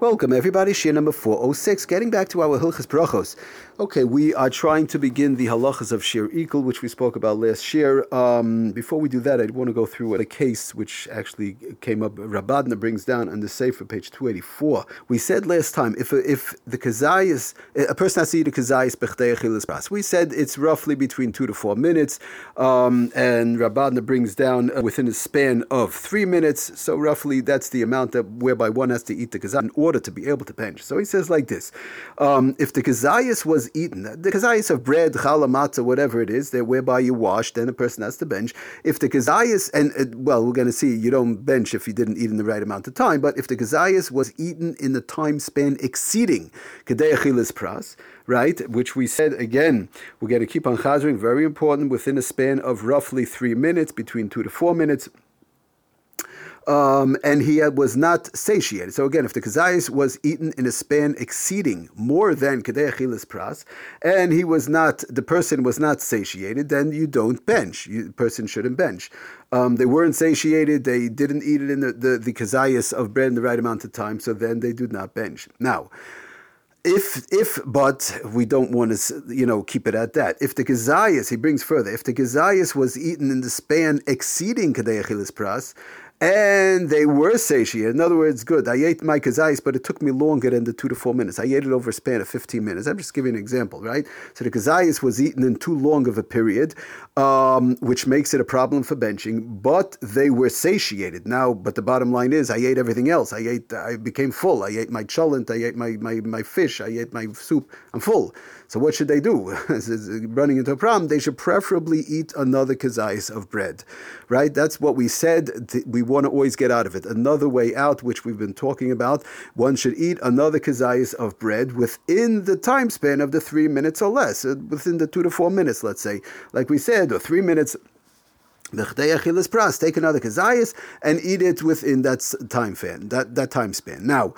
Welcome, everybody. Shiur number 406. Getting back to our Hilchas Brachos. Okay, we are trying to begin the halachas of Shir Ekel, which we spoke about last year. Um, before we do that, I want to go through a case which actually came up. Rabadna brings down on the Sefer, page 284. We said last time if if the kazayas, a person has to eat a kazayas bechdei bas. We said it's roughly between two to four minutes, um, and Rabadna brings down uh, within a span of three minutes. So roughly that's the amount that whereby one has to eat the kazayas order to be able to bench. So he says like this: um, if the kazayas was eaten, the kazayas of bread, challah, matzah, whatever it is, that whereby you wash, then a person has to bench. If the kazayas, and uh, well, we're going to see, you don't bench if you didn't eat in the right amount of time. But if the kazayas was eaten in the time span exceeding kedei achilas pras, right? Which we said again, we're going to keep on chazering, very important, within a span of roughly three minutes, between two to four minutes um, and he was not satiated. So again, if the kazayis was eaten in a span exceeding more than kadei achilas pras, and he was not, the person was not satiated, then you don't bench. You, the person shouldn't bench. Um, they weren't satiated. They didn't eat it in the, the, the kazayis of bread in the right amount of time, so then they do not bench. Now, if if but we don't want to you know keep it at that. If the kazayas, he brings further, if the kazayas was eaten in the span exceeding kadei achilas pras, and they were satiated. In other words, good. I ate my kazais, but it took me longer than the two to four minutes. I ate it over a span of 15 minutes. I'm just giving an example, right? So the kazais was eaten in too long of a period, um, which makes it a problem for benching, but they were satiated. Now, but the bottom line is I ate everything else. I ate, I became full. I ate my cholent, I ate my, my, my fish, I ate my soup. I'm full. So what should they do? Running into a problem, they should preferably eat another kazais of bread, right? That's what we said. We want to always get out of it. Another way out, which we've been talking about, one should eat another kazais of bread within the time span of the three minutes or less, uh, within the two to four minutes, let's say. Like we said, or three minutes. Pras, take another kazayas and eat it within that time span. That, that time span. Now,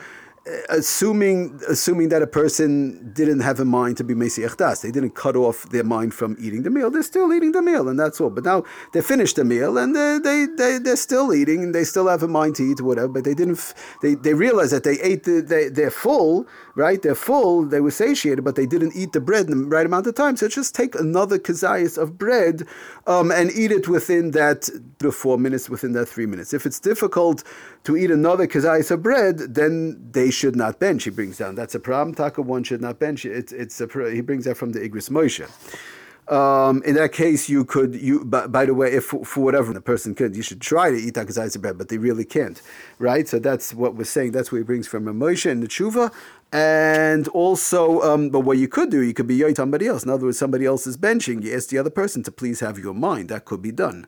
assuming assuming that a person didn't have a mind to be Mesiach Das, they didn't cut off their mind from eating the meal, they're still eating the meal, and that's all. But now they finished the meal and they, they, they, they're still eating, and they still have a mind to eat whatever, but they didn't, they, they realize that they ate, the, they, they're full, right? They're full, they were satiated, but they didn't eat the bread in the right amount of time. So just take another kazayas of bread um, and eat it within that four minutes, within that three minutes. If it's difficult to eat another kazayas of bread, then they should not bench. He brings down that's a problem. Taka one should not bench. It's it's a he brings that from the Igros Moshe. Um, in that case, you could you. By, by the way, if for, whatever the person could, you should try to eat takazayis bread, but they really can't, right? So that's what we're saying. That's what he brings from Moshe and the tshuva, and also, um, but what you could do, you could be yoy somebody else. In other words, somebody else is benching. You ask the other person to please have your mind. That could be done.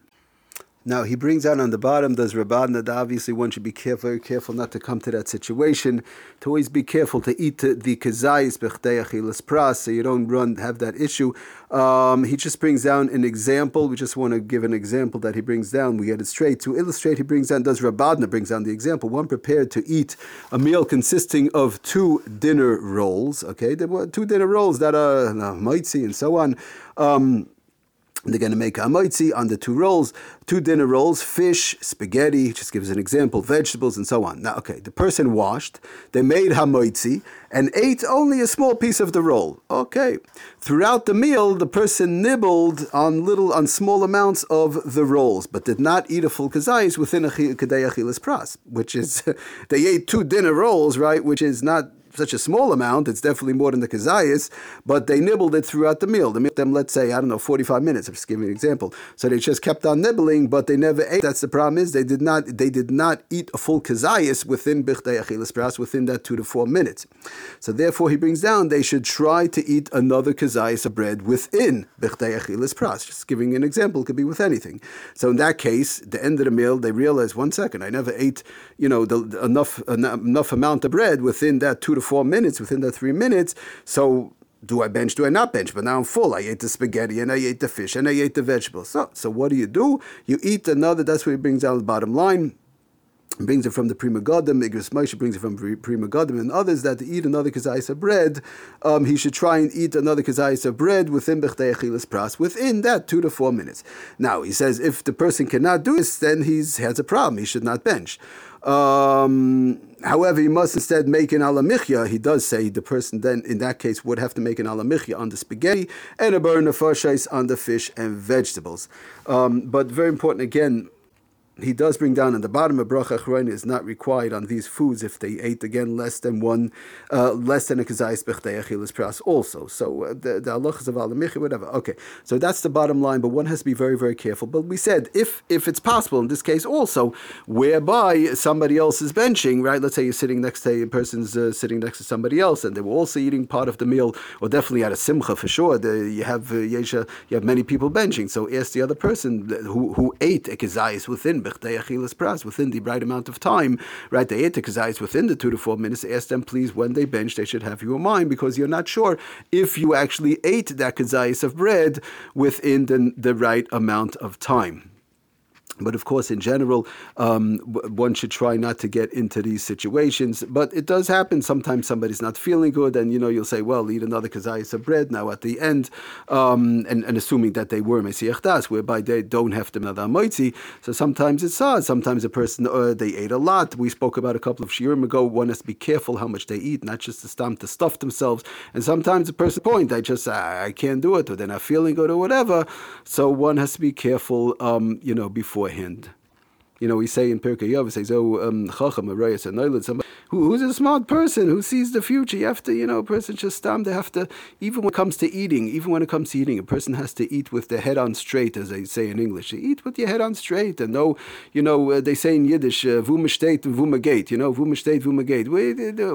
Now he brings out on the bottom, does Rabban that obviously one should be careful, very careful not to come to that situation, to always be careful to eat the kazayis bechdei pras, so you don't run have that issue. Um, he just brings down an example. We just want to give an example that he brings down. We get it straight. To illustrate, he brings down, does Rabadna brings down the example. One prepared to eat a meal consisting of two dinner rolls. Okay, there were two dinner rolls that are uh, and so on. Um, they're going to make a moitzi on the two rolls, two dinner rolls, fish, spaghetti, just gives an example, vegetables, and so on. Now, okay, the person washed, they made hamoitzi, and ate only a small piece of the roll. Okay. Throughout the meal, the person nibbled on little, on small amounts of the rolls, but did not eat a full kazayis within a kadei achilas pras, which is, they ate two dinner rolls, right, which is not such a small amount, it's definitely more than the kazayas, but they nibbled it throughout the meal. They made them, let's say, I don't know, 45 minutes. I'm just giving an example. So they just kept on nibbling, but they never ate. That's the problem is they did not they did not eat a full kazayas within bichdei achilas pras within that two to four minutes. So therefore, he brings down they should try to eat another kazayas of bread within bichdei achilas pras. Just giving an example, could be with anything. So in that case, the end of the meal, they realize one second, I never ate, you know, the, enough enough amount of bread within that two to four minutes, within the three minutes. So do I bench? Do I not bench? But now I'm full. I ate the spaghetti and I ate the fish and I ate the vegetables. So, so what do you do? You eat another. That's what brings down the bottom line. Brings it from the Pri Megadim, Igros Moshe brings it from Prima Megadim, and others that to eat another kazayis of bread, um, he should try and eat another kazayis of bread within Bechdei Achilas Pras, within that two to four minutes. Now, he says if the person cannot do this, then he has a problem, he should not bench. Um, however, he must instead make an alamichya. He does say the person then, in that case, would have to make an alamichya on the spaghetti and a burn of on the fish and vegetables. Um, but very important again, he does bring down on the bottom of bracha achroin is not required on these foods if they ate again less than one, uh, less than a kazayis bechdei achilas pras also. So uh, the the halachas of alamichi, whatever. Okay, so that's the bottom line. But one has to be very very careful. But we said if if it's possible in this case also, whereby somebody else is benching, right? Let's say you're sitting next to a person's uh, sitting next to somebody else, and they were also eating part of the meal, or definitely at a simcha for sure. The, you have uh, yesha, you have many people benching. So ask the other person who who ate a kazayis within within the right amount of time, right? They ate the within the two to four minutes. Ask them, please, when they bench, they should have you in mind because you're not sure if you actually ate that kazayis of bread within the, the right amount of time. But of course, in general, um, one should try not to get into these situations. But it does happen. Sometimes somebody's not feeling good, and you know you'll say, "Well, eat another kazayas of bread." Now at the end, um, and, and, assuming that they were mesiach whereby they don't have to another moitzi. So sometimes it's sad. Sometimes a person uh, they ate a lot. We spoke about a couple of shiurim ago. One has to be careful how much they eat, not just to stamp to stuff themselves. And sometimes a person point, I just I, I can't do it, or they're not feeling good, or whatever. So one has to be careful, um, you know, before beforehand. You know, we say in Pirkei Avos, says, "Oh, um, chacham arayas somebody who, who's a smart person who sees the future." You have to, you know, a person just stam. They have to, even when it comes to eating, even when it comes to eating, a person has to eat with the head on straight, as they say in English. You eat with your head on straight, and no, you know, uh, they say in Yiddish, uh, "Vu mistet and vu magate." You know, "Vu mistet, vu magate."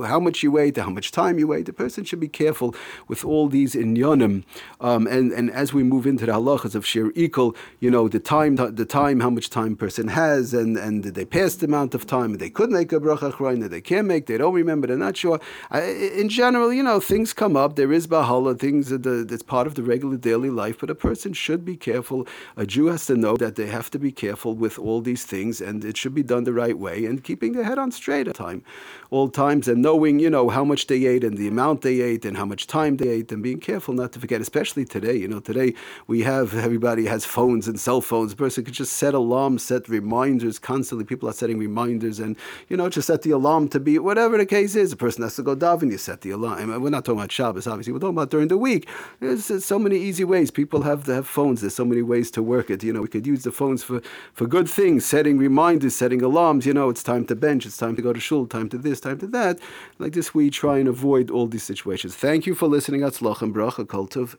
How much you wait, how much time you wait. The person should be careful with all these inyanim, um, and and as we move into the halachas of shir equal, you know, the time, the time, how much time person has and, and they pass the amount of time, they could make a bracha achrayna, they can't make, they don't remember, they're not sure. in general, you know, things come up. There is bahala, things that the, that's part of the regular daily life, but a person should be careful. A Jew has to know that they have to be careful with all these things, and it should be done the right way, and keeping their head on straight at time, all times, and knowing, you know, how much they ate and the amount they ate and how much time they ate, and being careful not to forget, especially today. You know, today we have everybody has phones and cell phones. A person could just set alarms, set reminders constantly. People are setting reminders, and you know, just set the alarm to be whatever the case is. A person has to go daven, you set the alarm. We're not talking about Shabbos, obviously. We're talking about during the week. There's, there's so many easy ways. People have to have phones. There's so many ways to work it. You know, we could use the phones for for good things, setting reminders, setting alarms. You know, it's time to bench. It's time to go to shul. Time to this. Time to that. Like this, we try and avoid all these situations. Thank you for listening. Atzlach and bracha, cult of